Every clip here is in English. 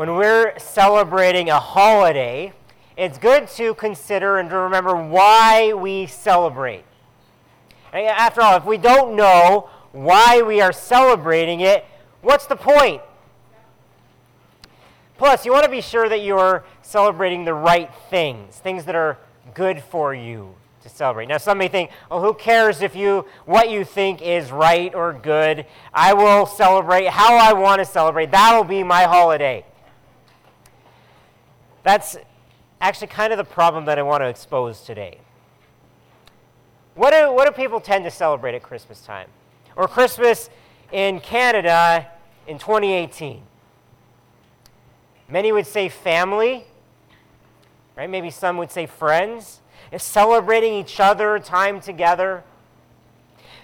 when we're celebrating a holiday, it's good to consider and to remember why we celebrate. After all, if we don't know why we are celebrating it, what's the point? Plus, you want to be sure that you're celebrating the right things, things that are good for you to celebrate. Now, some may think, oh, who cares if you what you think is right or good? I will celebrate how I want to celebrate. That'll be my holiday. That's actually kind of the problem that I want to expose today. What do, what do people tend to celebrate at Christmas time? Or Christmas in Canada in 2018? Many would say family, right? Maybe some would say friends. It's celebrating each other, time together.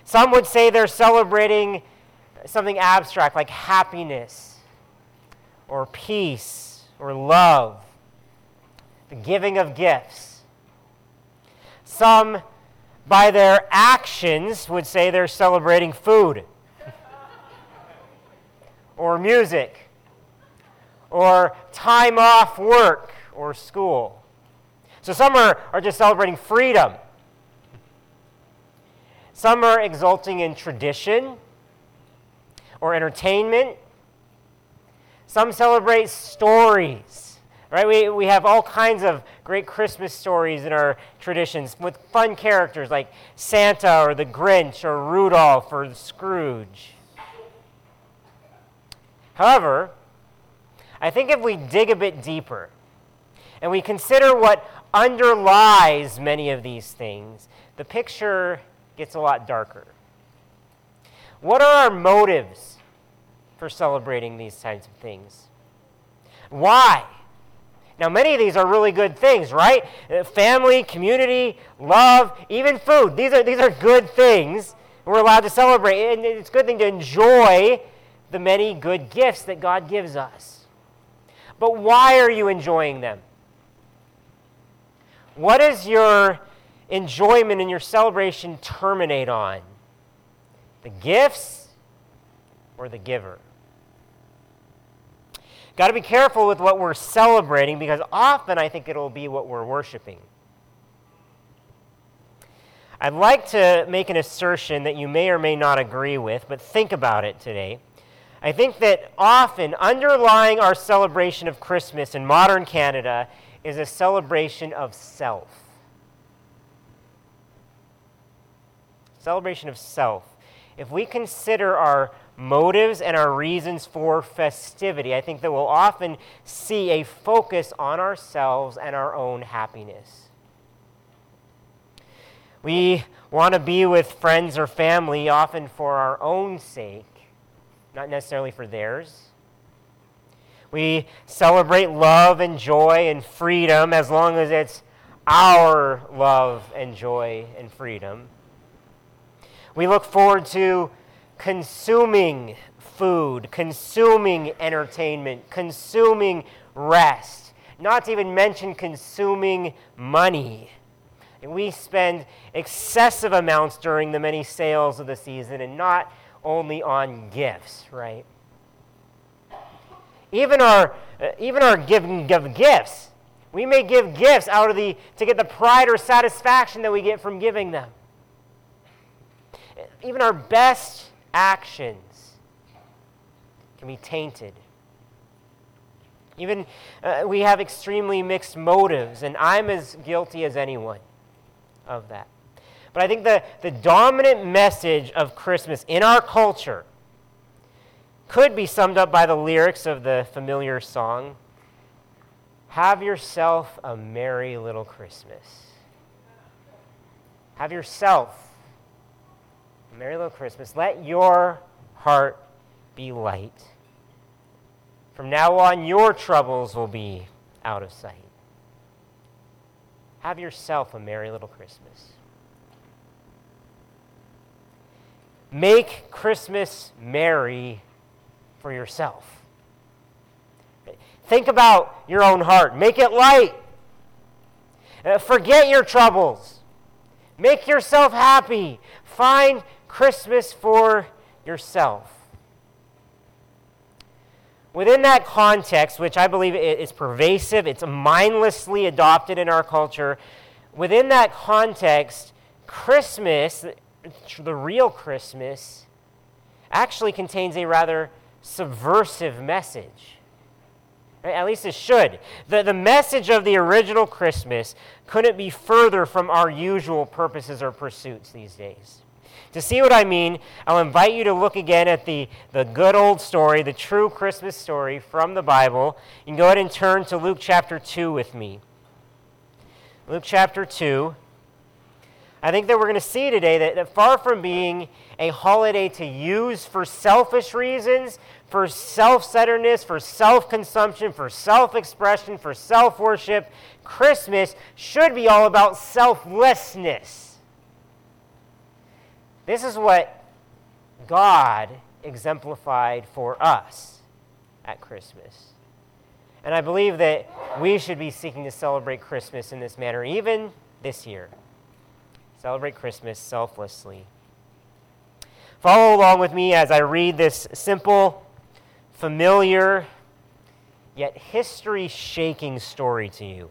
Some would say they're celebrating something abstract like happiness or peace or love the giving of gifts. Some, by their actions, would say they're celebrating food, or music, or time off work or school. So some are, are just celebrating freedom. Some are exulting in tradition or entertainment. Some celebrate stories Right? We, we have all kinds of great Christmas stories in our traditions with fun characters like Santa or the Grinch or Rudolph or Scrooge. However, I think if we dig a bit deeper and we consider what underlies many of these things, the picture gets a lot darker. What are our motives for celebrating these kinds of things? Why? Now, many of these are really good things, right? Uh, family, community, love, even food. These are, these are good things we're allowed to celebrate. And it's a good thing to enjoy the many good gifts that God gives us. But why are you enjoying them? What does your enjoyment and your celebration terminate on? The gifts or the giver? Got to be careful with what we're celebrating because often I think it'll be what we're worshiping. I'd like to make an assertion that you may or may not agree with, but think about it today. I think that often underlying our celebration of Christmas in modern Canada is a celebration of self. Celebration of self. If we consider our motives and our reasons for festivity. I think that we'll often see a focus on ourselves and our own happiness. We want to be with friends or family often for our own sake, not necessarily for theirs. We celebrate love and joy and freedom as long as it's our love and joy and freedom. We look forward to consuming food, consuming entertainment, consuming rest, not to even mention consuming money. And we spend excessive amounts during the many sales of the season and not only on gifts, right? Even our, uh, even our giving of gifts, we may give gifts out of the, to get the pride or satisfaction that we get from giving them. Even our best actions can be tainted. Even uh, we have extremely mixed motives, and I'm as guilty as anyone of that. But I think the, the dominant message of Christmas in our culture could be summed up by the lyrics of the familiar song Have yourself a merry little Christmas. Have yourself Merry Little Christmas. Let your heart be light. From now on, your troubles will be out of sight. Have yourself a merry little Christmas. Make Christmas merry for yourself. Think about your own heart. Make it light. Uh, forget your troubles. Make yourself happy. Find Christmas for yourself. within that context, which I believe is pervasive, it's mindlessly adopted in our culture, within that context, Christmas, the real Christmas, actually contains a rather subversive message. At least it should. The, the message of the original Christmas couldn't be further from our usual purposes or pursuits these days. To see what I mean, I'll invite you to look again at the, the good old story, the true Christmas story from the Bible. Can go ahead and turn to Luke chapter 2 with me. Luke chapter 2. I think that we're going to see today that, that far from being a holiday to use for selfish reasons, for self centeredness, for self consumption, for self expression, for self worship, Christmas should be all about selflessness. This is what God exemplified for us at Christmas. And I believe that we should be seeking to celebrate Christmas in this manner, even this year. Celebrate Christmas selflessly. Follow along with me as I read this simple, familiar, yet history shaking story to you.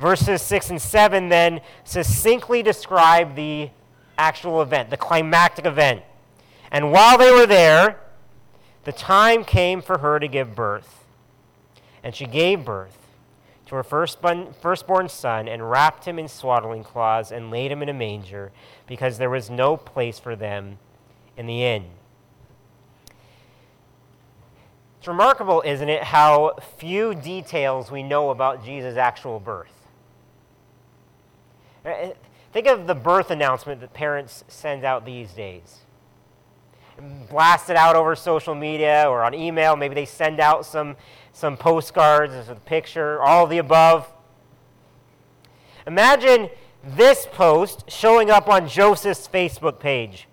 Verses 6 and 7 then succinctly describe the actual event, the climactic event. And while they were there, the time came for her to give birth. And she gave birth to her firstborn, firstborn son and wrapped him in swaddling cloths and laid him in a manger because there was no place for them in the inn. It's remarkable, isn't it, how few details we know about Jesus' actual birth. Think of the birth announcement that parents send out these days. Blast it out over social media or on email. Maybe they send out some, some postcards with a picture, all the above. Imagine this post showing up on Joseph's Facebook page.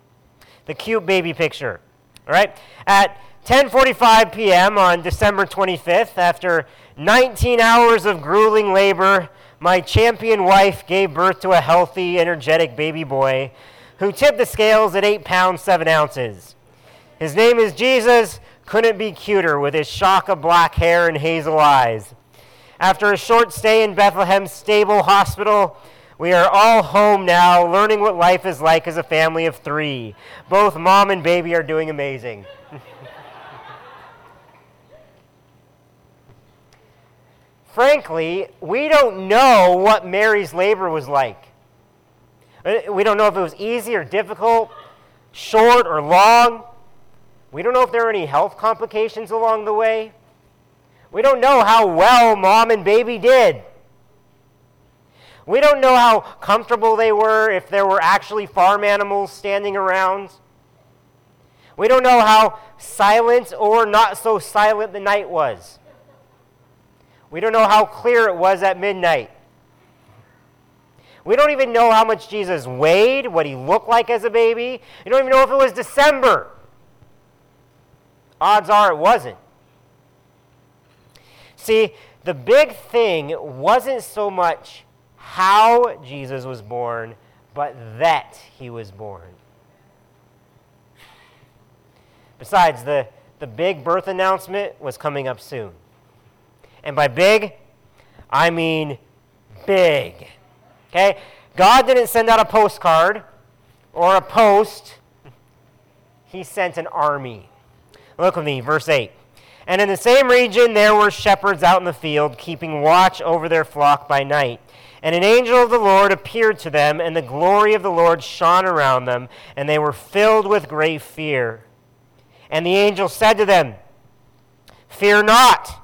The cute baby picture. All right? At 10:45 p.m. on December 25th, after 19 hours of grueling labor, my champion wife gave birth to a healthy, energetic baby boy who tipped the scales at 8 pounds 7 ounces. His name is Jesus, couldn't be cuter with his shock of black hair and hazel eyes. After a short stay in Bethlehem's stable hospital, we are all home now, learning what life is like as a family of three. Both mom and baby are doing amazing. frankly, we don't know what Mary's labor was like. Uh, we don't know if it was easy or difficult, short or long. We don't know if there were any health complications along the way. We don't know how well mom and baby did. We don't know how comfortable they were, if there were actually farm animals standing around. We don't know how silent or not so silent the night was. We don't know how clear it was at midnight. We don't even know how much Jesus weighed, what he looked like as a baby. You don't even know if it was December. Odds are it wasn't. See, the big thing wasn't so much how Jesus was born, but that he was born. Besides, the, the big birth announcement was coming up soon. And by big, I mean big. Okay? God didn't send out a postcard or a post, He sent an army. Look with me, verse 8. And in the same region there were shepherds out in the field, keeping watch over their flock by night. And an angel of the Lord appeared to them, and the glory of the Lord shone around them, and they were filled with great fear. And the angel said to them, Fear not.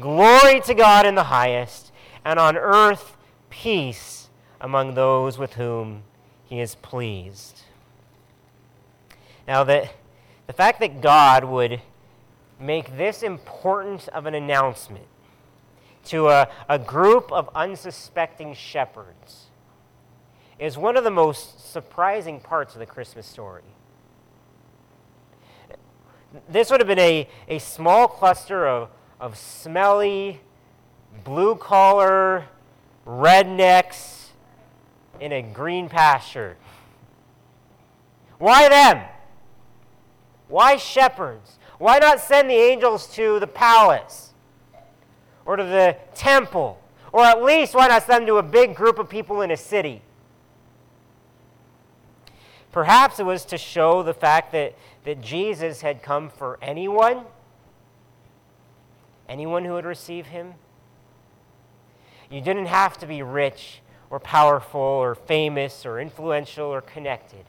Glory to God in the highest, and on earth peace among those with whom he is pleased. Now, the, the fact that God would make this important of an announcement to a, a group of unsuspecting shepherds is one of the most surprising parts of the Christmas story. This would have been a, a small cluster of, of smelly, blue collar rednecks in a green pasture. Why them? Why shepherds? Why not send the angels to the palace or to the temple? Or at least, why not send them to a big group of people in a city? Perhaps it was to show the fact that, that Jesus had come for anyone, anyone who would receive him. You didn't have to be rich or powerful or famous or influential or connected.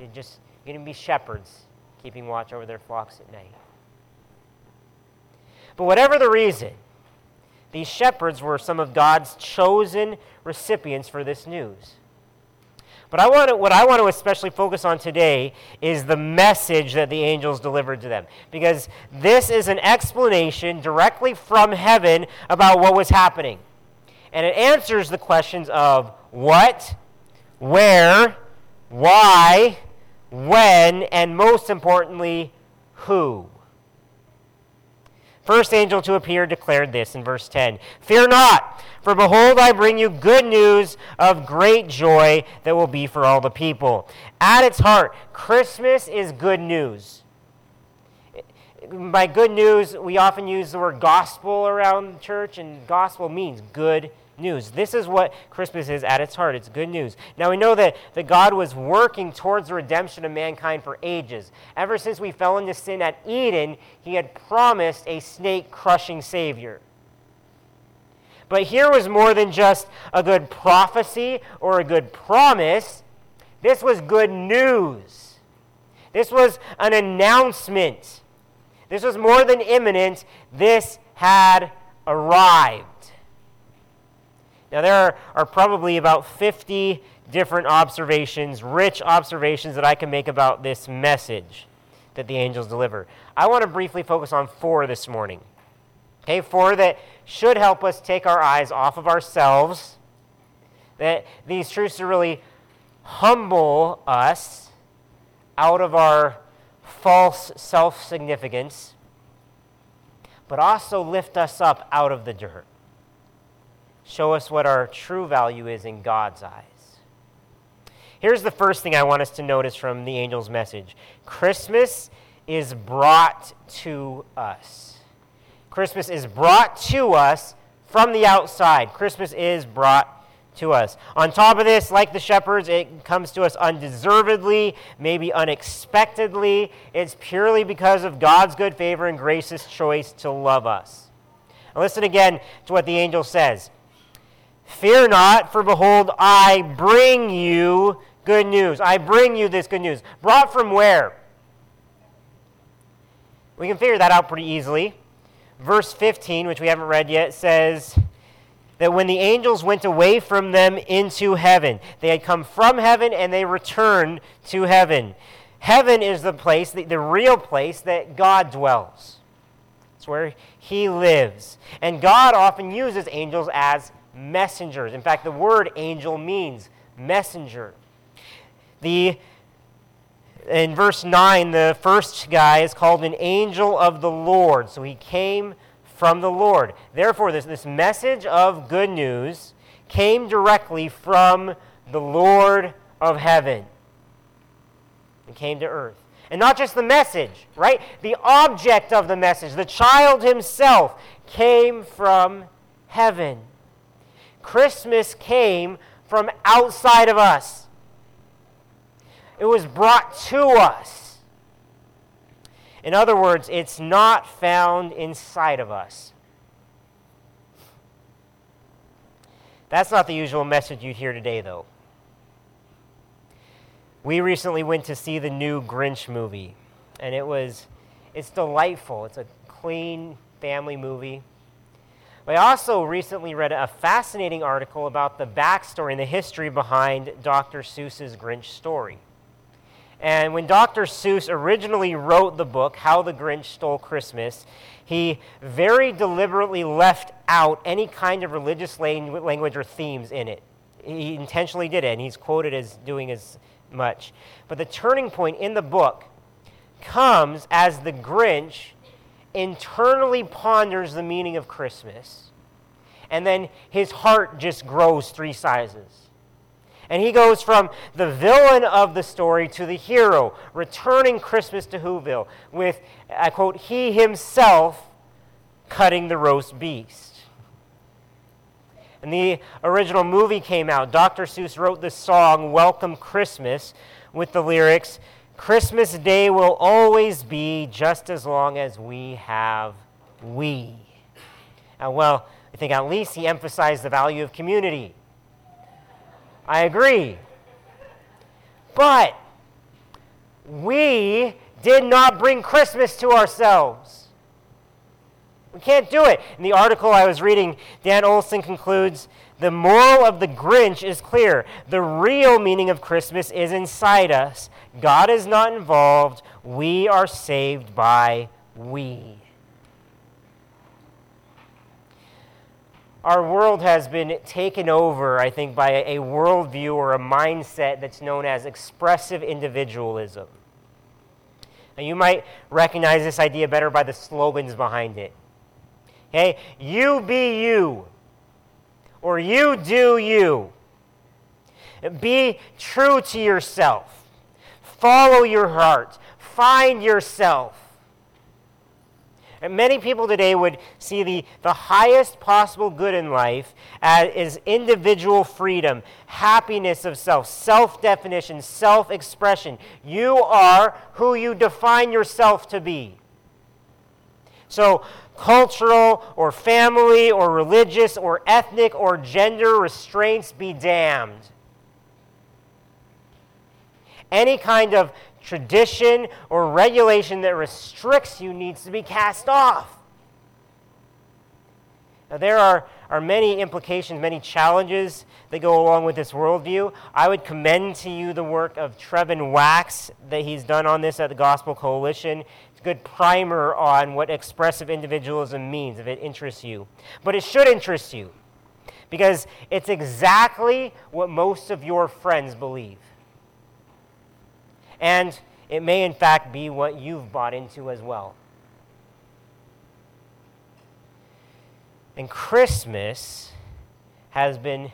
You just you can be shepherds keeping watch over their flocks at night. But whatever the reason, these shepherds were some of God's chosen recipients for this news. But I want to, what I want to especially focus on today is the message that the angels delivered to them. Because this is an explanation directly from heaven about what was happening. And it answers the questions of what, where, why, when, and most importantly, who. First angel to appear declared this in verse 10 Fear not, for behold, I bring you good news of great joy that will be for all the people. At its heart, Christmas is good news. By good news, we often use the word gospel around church, and gospel means good news. This is what Christmas is at its heart. It's good news. Now we know that, that God was working towards the redemption of mankind for ages. Ever since we fell into sin at Eden, he had promised a snake crushing Savior. But here was more than just a good prophecy or a good promise. This was good news. This was an announcement. This was more than imminent. This had arrived. Now, there are, are probably about 50 different observations, rich observations that I can make about this message that the angels deliver. I want to briefly focus on four this morning. Okay, four that should help us take our eyes off of ourselves, that these truths to really humble us out of our false self significance, but also lift us up out of the dirt show us what our true value is in God's eyes. Here's the first thing I want us to notice from the angel's message Christmas is brought to us. Christmas is brought to us from the outside. Christmas is brought to us. On top of this, like the shepherds, it comes to us undeservedly, maybe unexpectedly. It's purely because of God's good favor and gracious choice to love us. Listen again to what the angel says. Fear not, for behold, I bring you good news. I bring you this good news. Brought from where? We can figure that out pretty easily. Verse 15, which we haven't read yet, says that when the angels went away from them into heaven, they had come from heaven and they returned to heaven. Heaven is the place, the, the real place that God dwells. It's where He lives. And God often uses angels as messengers. In fact, the word angel means messenger. The in verse 9, the first guy is called an angel of the Lord. So he came from the Lord. Therefore, this, this message of good news came directly from the Lord of heaven and came to earth. And not just the message, right? The object of the message, the child himself, came from heaven. Christmas came from outside of us, it was brought to us. In other words, it's not found inside of us. That's not the usual message you'd hear today, though. We recently went to see the new Grinch movie, and it was it's delightful. It's a clean family movie. I also recently read a fascinating article about the backstory and the history behind Dr. Seuss's Grinch story. And when Dr. Seuss originally wrote the book, How the Grinch Stole Christmas, he very deliberately left out any kind of religious language or themes in it. He intentionally did it, and he's quoted as doing as much. But the turning point in the book comes as the Grinch internally ponders the meaning of Christmas, and then his heart just grows three sizes. And he goes from the villain of the story to the hero, returning Christmas to Whoville with, I quote, he himself cutting the roast beast. And the original movie came out. Dr. Seuss wrote the song Welcome Christmas with the lyrics Christmas Day will always be just as long as we have we. And well, I think at least he emphasized the value of community. I agree. But we did not bring Christmas to ourselves. We can't do it. In the article I was reading, Dan Olson concludes the moral of the Grinch is clear. The real meaning of Christmas is inside us. God is not involved. We are saved by we. Our world has been taken over, I think, by a worldview or a mindset that's known as expressive individualism. And you might recognize this idea better by the slogans behind it. You be you or you do you. Be true to yourself. Follow your heart. Find yourself. And many people today would see the, the highest possible good in life as individual freedom, happiness of self, self definition, self expression. You are who you define yourself to be. So, cultural or family or religious or ethnic or gender restraints be damned. Any kind of tradition or regulation that restricts you needs to be cast off. Now, there are, are many implications, many challenges that go along with this worldview. I would commend to you the work of Trevin Wax that he's done on this at the Gospel Coalition It's a good primer on what expressive individualism means if it interests you. But it should interest you because it's exactly what most of your friends believe. And it may, in fact, be what you've bought into as well. And Christmas has been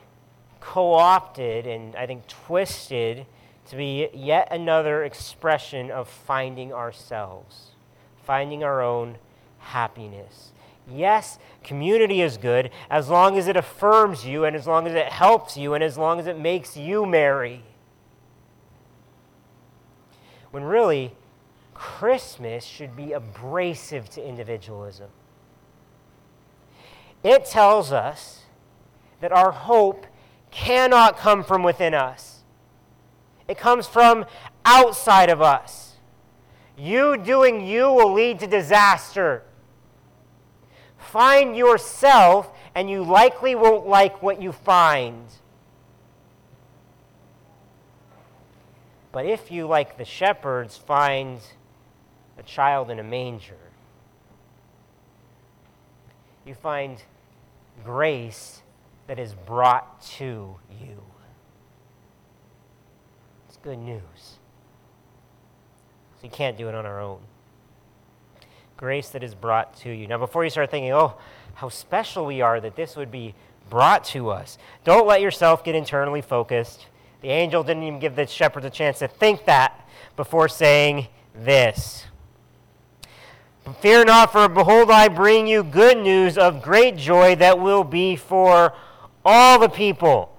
co opted and I think twisted to be yet another expression of finding ourselves finding our own happiness. Yes, community is good as long as it affirms you and as long as it helps you and as long as it makes you merry. When really, Christmas should be abrasive to individualism. It tells us that our hope cannot come from within us, it comes from outside of us. You doing you will lead to disaster. Find yourself, and you likely won't like what you find. But if you, like the shepherds, find a child in a manger, you find grace that is brought to you. It's good news. So you can't do it on our own. Grace that is brought to you. Now, before you start thinking, oh, how special we are that this would be brought to us, don't let yourself get internally focused. The angel didn't even give the shepherds a chance to think that before saying this. Fear not, for behold, I bring you good news of great joy that will be for all the people.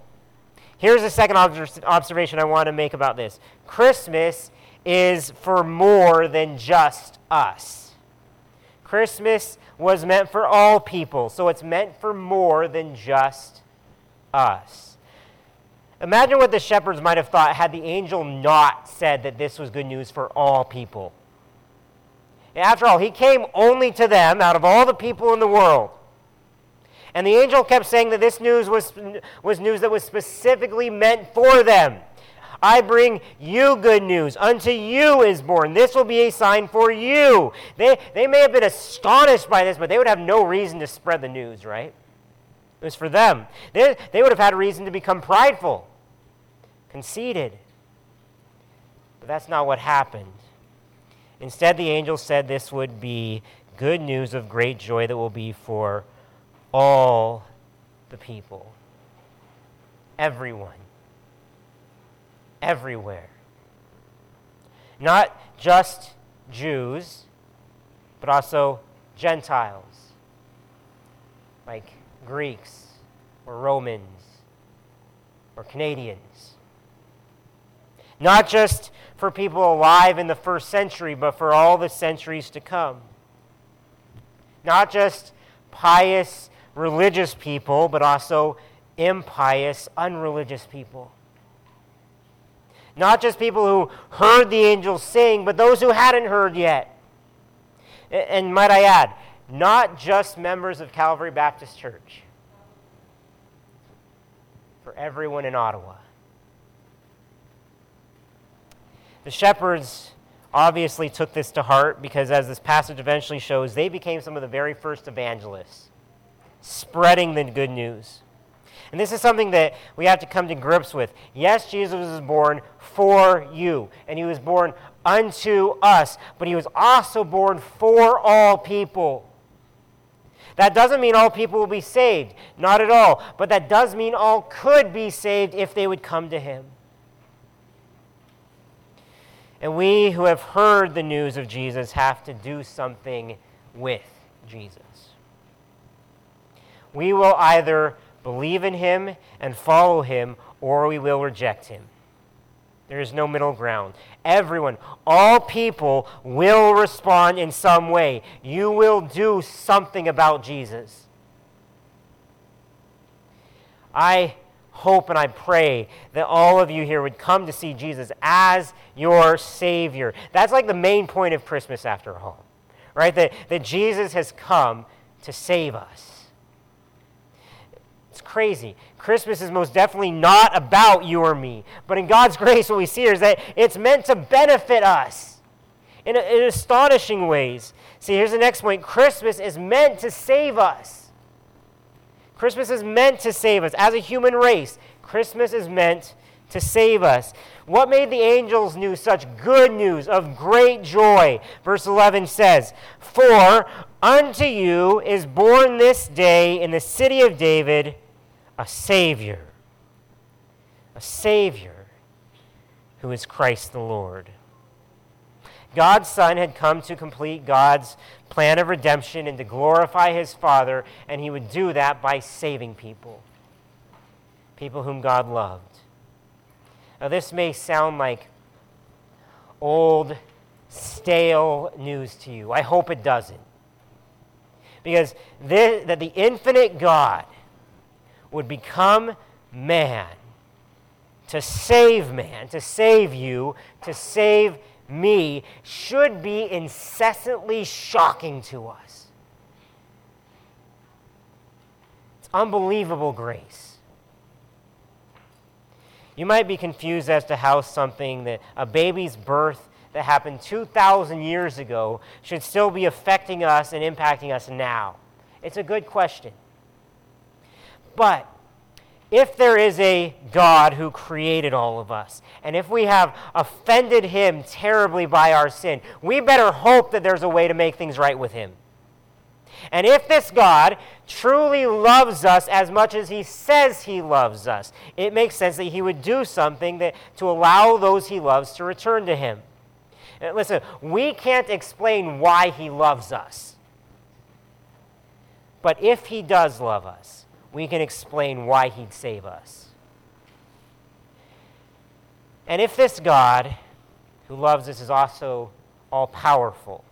Here's the second observation I want to make about this Christmas is for more than just us. Christmas was meant for all people, so it's meant for more than just us. Imagine what the shepherds might have thought had the angel not said that this was good news for all people. After all, he came only to them out of all the people in the world. And the angel kept saying that this news was, was news that was specifically meant for them. I bring you good news. Unto you is born. This will be a sign for you. They, they may have been astonished by this, but they would have no reason to spread the news, right? It was for them. They, they would have had a reason to become prideful, conceited. But that's not what happened. Instead, the angel said this would be good news of great joy that will be for all the people, everyone everywhere. Not just Jews, but also Gentiles, like Greeks or Romans or Canadians. Not just for people alive in the first century, but for all the centuries to come. Not just pious religious people, but also impious unreligious people. Not just people who heard the angels sing, but those who hadn't heard yet. And might I add, not just members of Calvary Baptist Church, for everyone in Ottawa. The shepherds obviously took this to heart because, as this passage eventually shows, they became some of the very first evangelists, spreading the good news. And this is something that we have to come to grips with. Yes, Jesus was born for you, and he was born unto us, but he was also born for all people. That doesn't mean all people will be saved, not at all, but that does mean all could be saved if they would come to him. And we who have heard the news of Jesus have to do something with Jesus. We will either believe in him and follow him, or we will reject him. There is no middle ground. Everyone, all people will respond in some way. You will do something about Jesus. I hope and I pray that all of you here would come to see Jesus as your Savior. That's like the main point of Christmas, after all, right? That, that Jesus has come to save us It's crazy. Christmas is most definitely not about you or me. But in God's grace, what we see here is that it's meant to benefit us in, in astonishing ways. See, here's the next point Christmas is meant to save us. Christmas is meant to save us. As a human race, Christmas is meant to save us. What made the angels news such good news of great joy? Verse 11 says, For unto you is born this day in the city of David a Savior, a Savior who is Christ the Lord. God's Son had come to complete God's plan of redemption and to glorify his Father, and he would do that by saving people, people whom God loved. Now, this may sound like old, stale news to you. I hope it doesn't. Because this, that the infinite God would become man to save man, to save you, to save me, should be incessantly shocking to us. It's unbelievable grace. You might be confused as to how something that a baby's birth that happened 2,000 years ago should still be affecting us and impacting us now. It's a good question. But if there is a God who created all of us, and if we have offended him terribly by our sin, we better hope that there's a way to make things right with him. And if this God truly loves us as much as he says he loves us, it makes sense that he would do something that, to allow those he loves to return to him. And listen, we can't explain why he loves us. But if he does love us, we can explain why he'd save us. And if this God who loves us is also all powerful.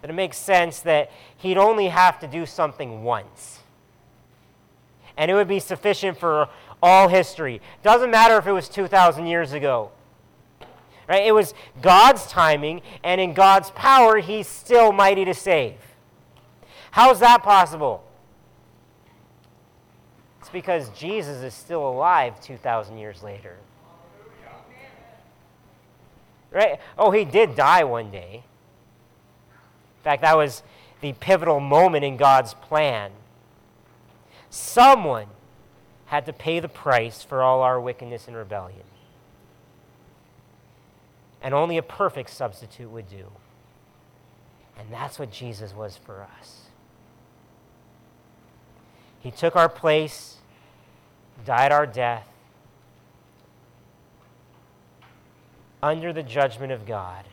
then it makes sense that he'd only have to do something once. And it would be sufficient for all history. Doesn't matter if it was 2,000 years ago. Right? It was God's timing, and in God's power, he's still mighty to save. How's that possible? Because Jesus is still alive 2,000 years later. Right? Oh, he did die one day. In fact, that was the pivotal moment in God's plan. Someone had to pay the price for all our wickedness and rebellion. And only a perfect substitute would do. And that's what Jesus was for us. He took our place, died our death, under the judgment of God.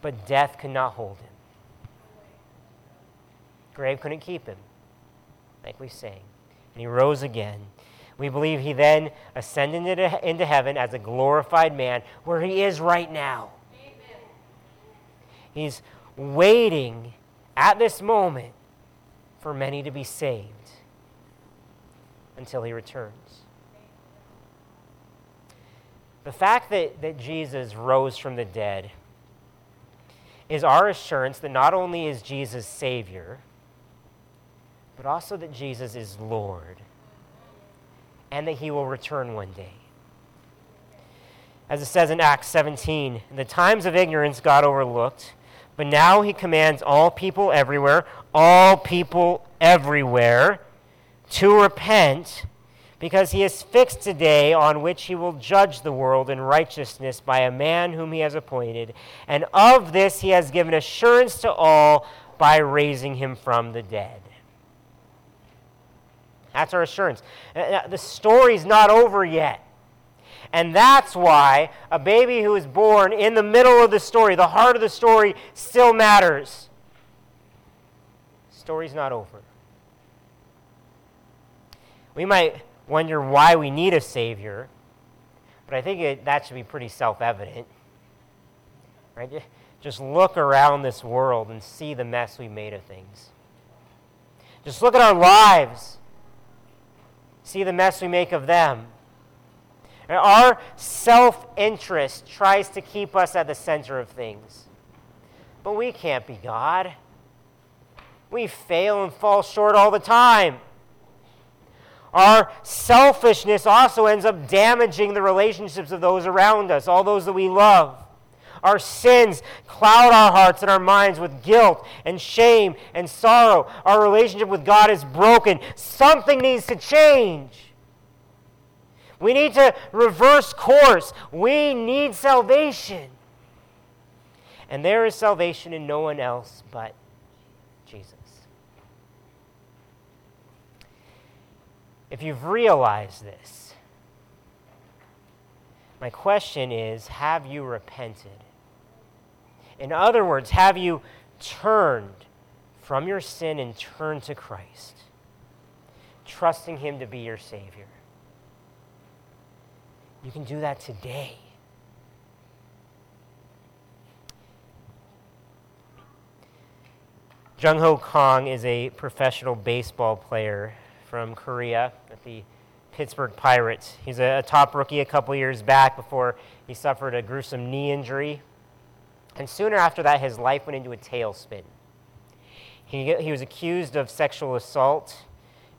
But death could not hold him. Grave couldn't keep him, like we sang. And he rose again. We believe he then ascended into heaven as a glorified man, where he is right now. Amen. He's waiting at this moment for many to be saved until he returns. The fact that, that Jesus rose from the dead is our assurance that not only is Jesus Savior, but also that Jesus is Lord and that he will return one day. As it says in Acts 17, in the times of ignorance God overlooked, but now he commands all people everywhere, all people everywhere, to repent because he has fixed a day on which he will judge the world in righteousness by a man whom he has appointed. And of this he has given assurance to all by raising him from the dead. That's our assurance. Uh, uh, the story's not over yet. And that's why a baby who is born in the middle of the story, the heart of the story, still matters. The story's not over. We might wonder why we need a Savior, but I think it, that should be pretty self evident. Right? Just look around this world and see the mess we made of things. Just look at our lives, see the mess we make of them. And our self interest tries to keep us at the center of things. But we can't be God. We fail and fall short all the time. Our selfishness also ends up damaging the relationships of those around us, all those that we love. Our sins cloud our hearts and our minds with guilt and shame and sorrow. Our relationship with God is broken. Something needs to change. We need to reverse course. We need salvation. And there is salvation in no one else but Jesus. If you've realized this, my question is have you repented? In other words, have you turned from your sin and turned to Christ, trusting Him to be your Savior? You can do that today. Jung Ho Kang is a professional baseball player from Korea at the Pittsburgh Pirates. He's a, a top rookie a couple years back before he suffered a gruesome knee injury. And sooner after that, his life went into a tailspin. He, he was accused of sexual assault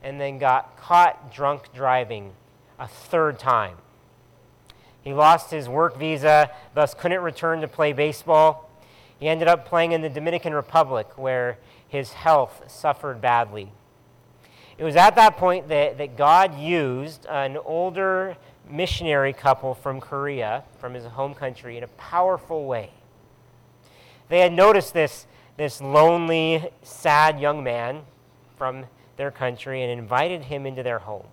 and then got caught drunk driving a third time. He lost his work visa, thus couldn't return to play baseball. He ended up playing in the Dominican Republic, where his health suffered badly. It was at that point that, that God used an older missionary couple from Korea, from his home country, in a powerful way. They had noticed this, this lonely, sad young man from their country and invited him into their home.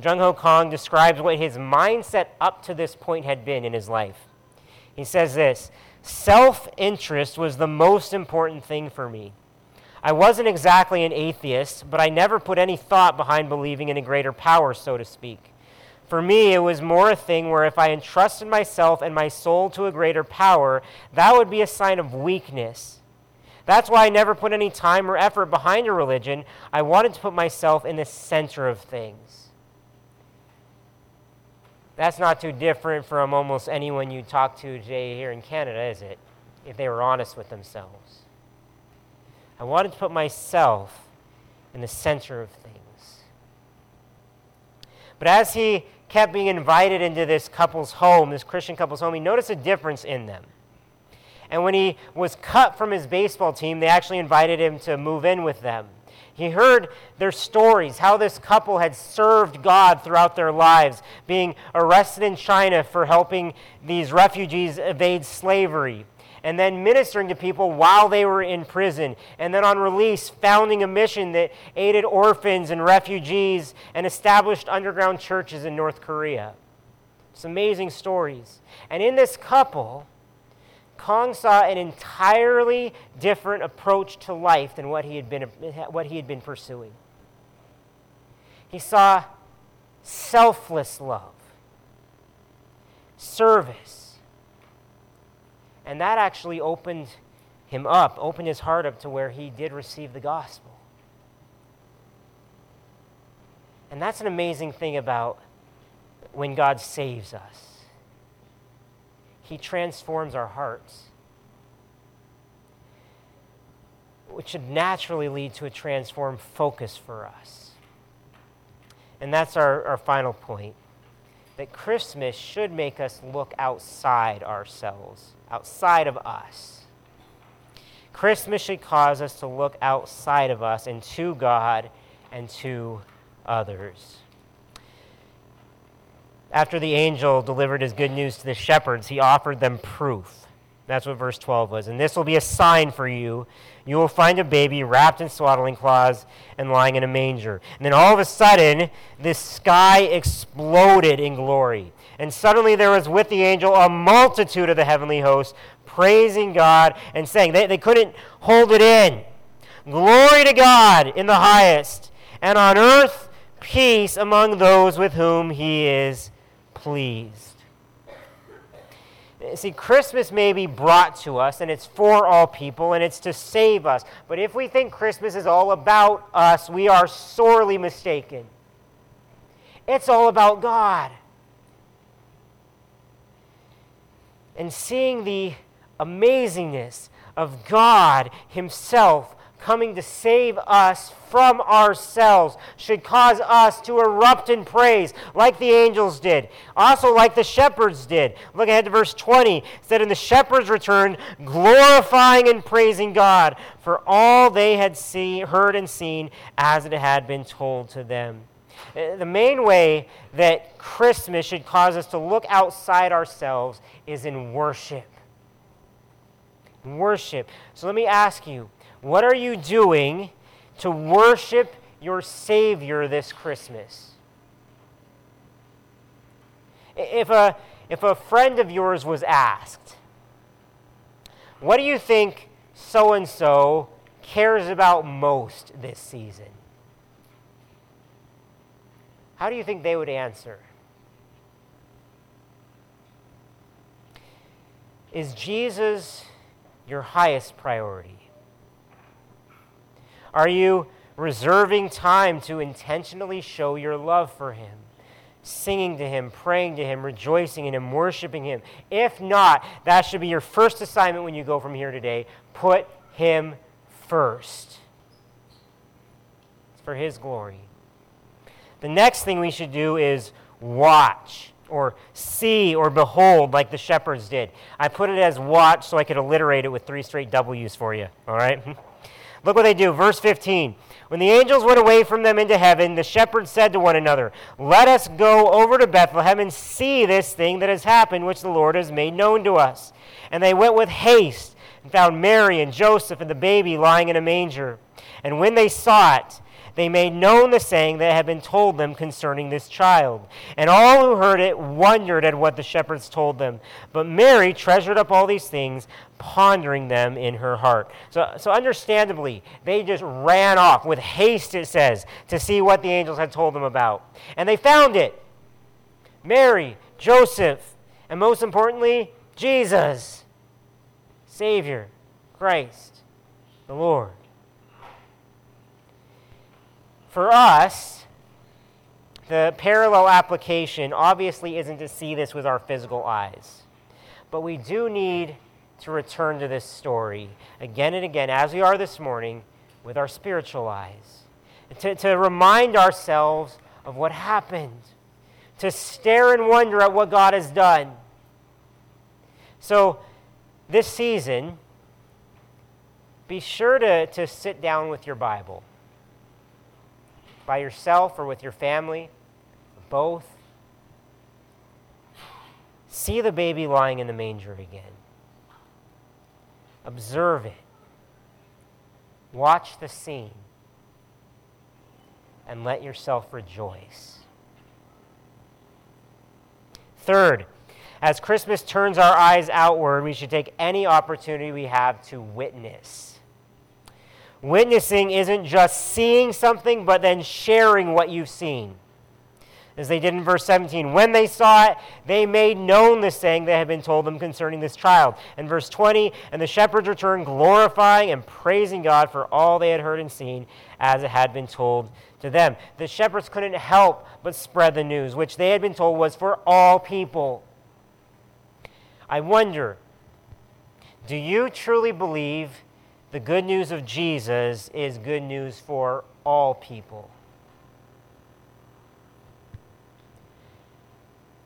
Jung Ho Kang describes what his mindset up to this point had been in his life. He says this Self interest was the most important thing for me. I wasn't exactly an atheist, but I never put any thought behind believing in a greater power, so to speak. For me, it was more a thing where if I entrusted myself and my soul to a greater power, that would be a sign of weakness. That's why I never put any time or effort behind a religion. I wanted to put myself in the center of things. That's not too different from almost anyone you talk to today here in Canada, is it? If they were honest with themselves. I wanted to put myself in the center of things. But as he kept being invited into this couple's home, this Christian couple's home, he noticed a difference in them. And when he was cut from his baseball team, they actually invited him to move in with them. He heard their stories, how this couple had served God throughout their lives, being arrested in China for helping these refugees evade slavery, and then ministering to people while they were in prison, and then on release, founding a mission that aided orphans and refugees and established underground churches in North Korea. It's amazing stories. And in this couple, Kang saw an entirely different approach to life than what he had been, what he had been pursuing. He saw selfless love, service. And that actually opened him up, opened his heart up to where he did receive the gospel. And that's an amazing thing about when God saves us. He transforms our hearts, which should naturally lead to a transformed focus for us. And that's our, our final point that Christmas should make us look outside ourselves, outside of us. Christmas should cause us to look outside of us and to God and to others. After the angel delivered his good news to the shepherds, he offered them proof. That's what verse 12 was. And this will be a sign for you. You will find a baby wrapped in swaddling cloths and lying in a manger. And then all of a sudden, this sky exploded in glory. And suddenly there was with the angel a multitude of the heavenly hosts praising God and saying, they, they couldn't hold it in. Glory to God in the highest, and on earth peace among those with whom he is pleased. See, Christmas may be brought to us, and it's for all people, and it's to save us. But if we think Christmas is all about us, we are sorely mistaken. It's all about God. And seeing the amazingness of God Himself coming to save us from ourselves should cause us to erupt in praise like the angels did also like the shepherds did. Look ahead to verse 20 it said and the shepherds returned glorifying and praising god for all they had seen heard and seen as it had been told to them. Uh, the main way that christmas should cause us to look outside ourselves is in worship. Worship. So let me ask you what are you doing to worship your Savior this Christmas? If a, if a friend of yours was asked, What do you think so and so cares about most this season? How do you think they would answer? Is Jesus your highest priority? Are you reserving time to intentionally show your love for Him? Singing to Him, praying to Him, rejoicing in Him, worshiping Him. If not, that should be your first assignment when you go from here today. Put Him first. It's for His glory. The next thing we should do is watch or see or behold like the shepherds did. I put it as watch so I could alliterate it with three straight W's for you, all right? Look what they do. Verse 15. When the angels went away from them into heaven, the shepherds said to one another, Let us go over to Bethlehem and see this thing that has happened, which the Lord has made known to us. And they went with haste and found Mary and Joseph and the baby lying in a manger. And when they saw it, they made known the saying that had been told them concerning this child. And all who heard it wondered at what the shepherds told them. But Mary treasured up all these things, pondering them in her heart. So, so understandably, they just ran off with haste, it says, to see what the angels had told them about. And they found it. Mary, Joseph, and most importantly, Jesus, Savior, Christ, the Lord. For us, the parallel application obviously isn't to see this with our physical eyes, but we do need to return to this story again and again, as we are this morning, with our spiritual eyes, to, to remind ourselves of what happened, to stare and wonder at what God has done. So, this season, be sure to, to sit down with your Bible by yourself or with your family, both. See the baby lying in the manger again. Observe it. Watch the scene. And let yourself rejoice. Third, as Christmas turns our eyes outward, we should take any opportunity we have to witness. Witnessing isn't just seeing something, but then sharing what you've seen. As they did in verse 17. When they saw it, they made known the saying that had been told them concerning this child. In verse 20, and the shepherds returned, glorifying and praising God for all they had heard and seen, as it had been told to them. The shepherds couldn't help but spread the news, which they had been told was for all people. I wonder, do you truly believe the good news of Jesus is good news for all people.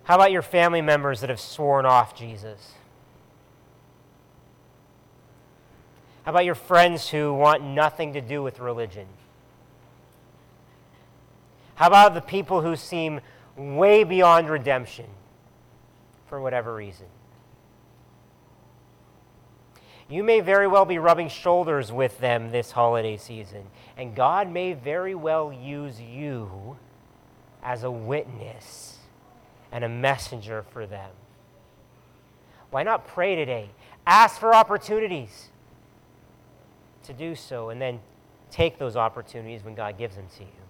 How about your family members that have sworn off Jesus? How about your friends who want nothing to do with religion? How about the people who seem way beyond redemption for whatever reason? You may very well be rubbing shoulders with them this holiday season, and God may very well use you as a witness and a messenger for them. Why not pray today? Ask for opportunities to do so, and then take those opportunities when God gives them to you.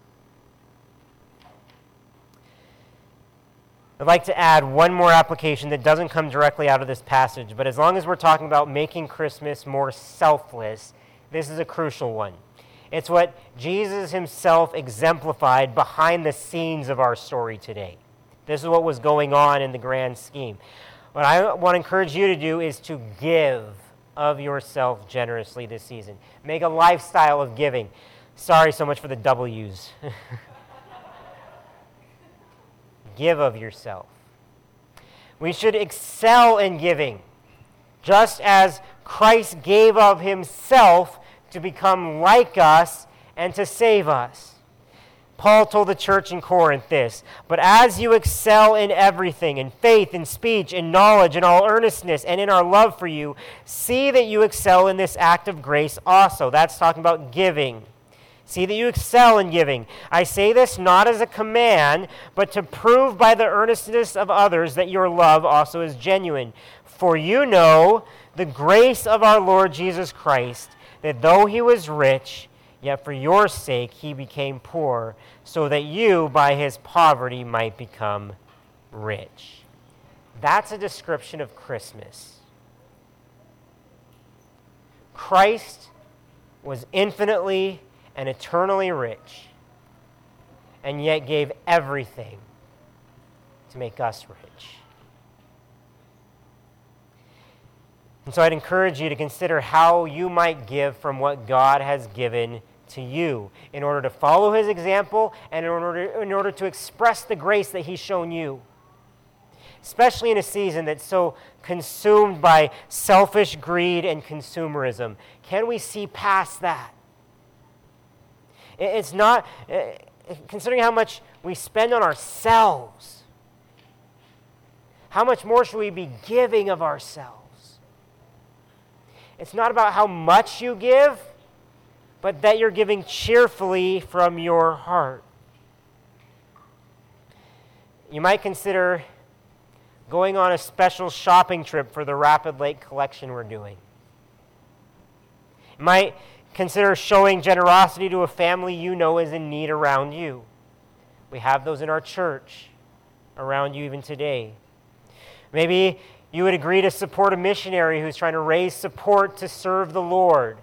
I'd like to add one more application that doesn't come directly out of this passage, but as long as we're talking about making Christmas more selfless, this is a crucial one. It's what Jesus himself exemplified behind the scenes of our story today. This is what was going on in the grand scheme. What I want to encourage you to do is to give of yourself generously this season. Make a lifestyle of giving. Sorry so much for the W's. give of yourself. We should excel in giving, just as Christ gave of himself to become like us and to save us. Paul told the church in Corinth this But as you excel in everything, in faith, in speech, in knowledge, in all earnestness, and in our love for you, see that you excel in this act of grace also. That's talking about giving. See that you excel in giving. I say this not as a command, but to prove by the earnestness of others that your love also is genuine. For you know the grace of our Lord Jesus Christ, that though he was rich, yet for your sake he became poor, so that you by his poverty might become rich. That's a description of Christmas. Christ was infinitely and eternally rich, and yet gave everything to make us rich. And so I'd encourage you to consider how you might give from what God has given to you in order to follow his example and in order, in order to express the grace that he's shown you. Especially in a season that's so consumed by selfish greed and consumerism. Can we see past that? It's not, uh, considering how much we spend on ourselves, how much more should we be giving of ourselves? It's not about how much you give, but that you're giving cheerfully from your heart. You might consider going on a special shopping trip for the Rapid Lake collection we're doing. Might Consider showing generosity to a family you know is in need around you. We have those in our church. around you even today. Maybe you would agree to support a missionary who's trying to raise support to serve the Lord.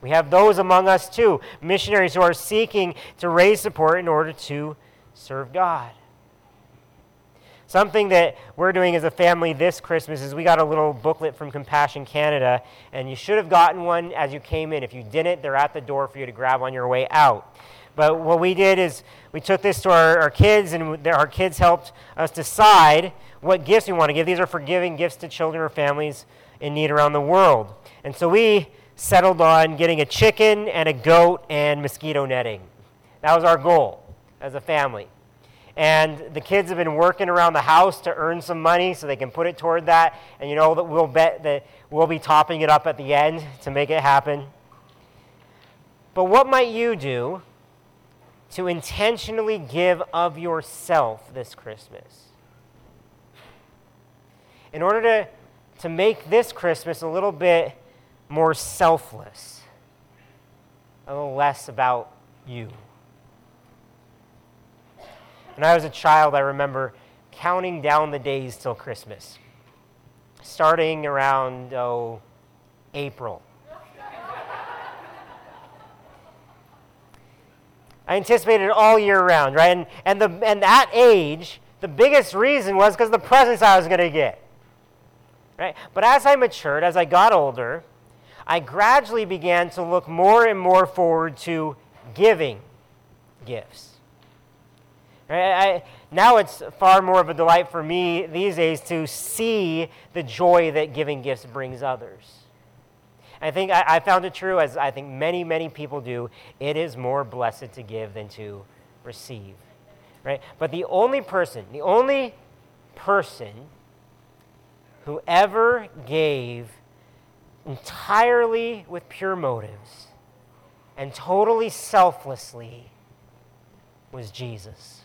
We have those among us too, missionaries who are seeking to raise support in order to serve God. Something that we're doing as a family this Christmas is we got a little booklet from Compassion Canada, and you should have gotten one as you came in. If you didn't, they're at the door for you to grab on your way out. But what we did is we took this to our, our kids, and our kids helped us decide what gifts we want to give. These are for giving gifts to children or families in need around the world. And so we settled on getting a chicken and a goat and mosquito netting. That was our goal as a family. And the kids have been working around the house to earn some money so they can put it toward that. And you know that we'll bet that we'll be topping it up at the end to make it happen. But what might you do to intentionally give of yourself this Christmas? In order to, to make this Christmas a little bit more selfless, a little less about you. When I was a child, I remember counting down the days till Christmas, starting around, oh, April. I anticipated all year round, right? And, and, the, and that age, the biggest reason was because the presents I was going to get. Right? But as I matured, as I got older, I gradually began to look more and more forward to giving gifts. I, now it's far more of a delight for me these days to see the joy that giving gifts brings others. I think I, I found it true, as I think many, many people do. It is more blessed to give than to receive. Right? But the only person, the only person who ever gave entirely with pure motives and totally selflessly was Jesus.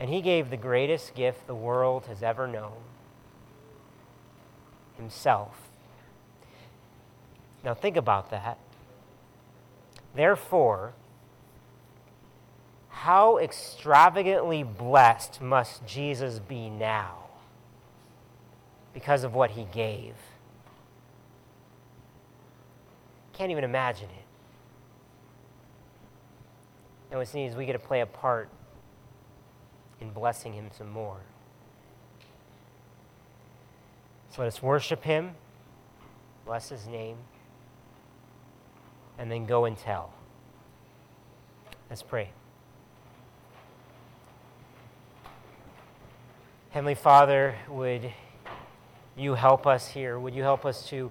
And he gave the greatest gift the world has ever known himself. Now, think about that. Therefore, how extravagantly blessed must Jesus be now because of what he gave? Can't even imagine it. And what's neat is we get to play a part in blessing him some more. So let us worship him, bless his name, and then go and tell. Let's pray. Heavenly Father, would you help us here? Would you help us to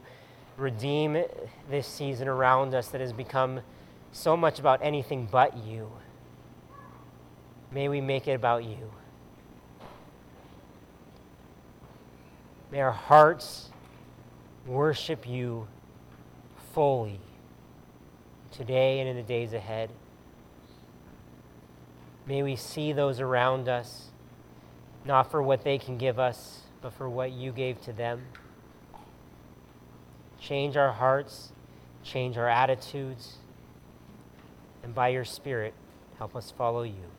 redeem this season around us that has become so much about anything but you? May we make it about you. May our hearts worship you fully today and in the days ahead. May we see those around us, not for what they can give us, but for what you gave to them. Change our hearts, change our attitudes, and by your Spirit, help us follow you.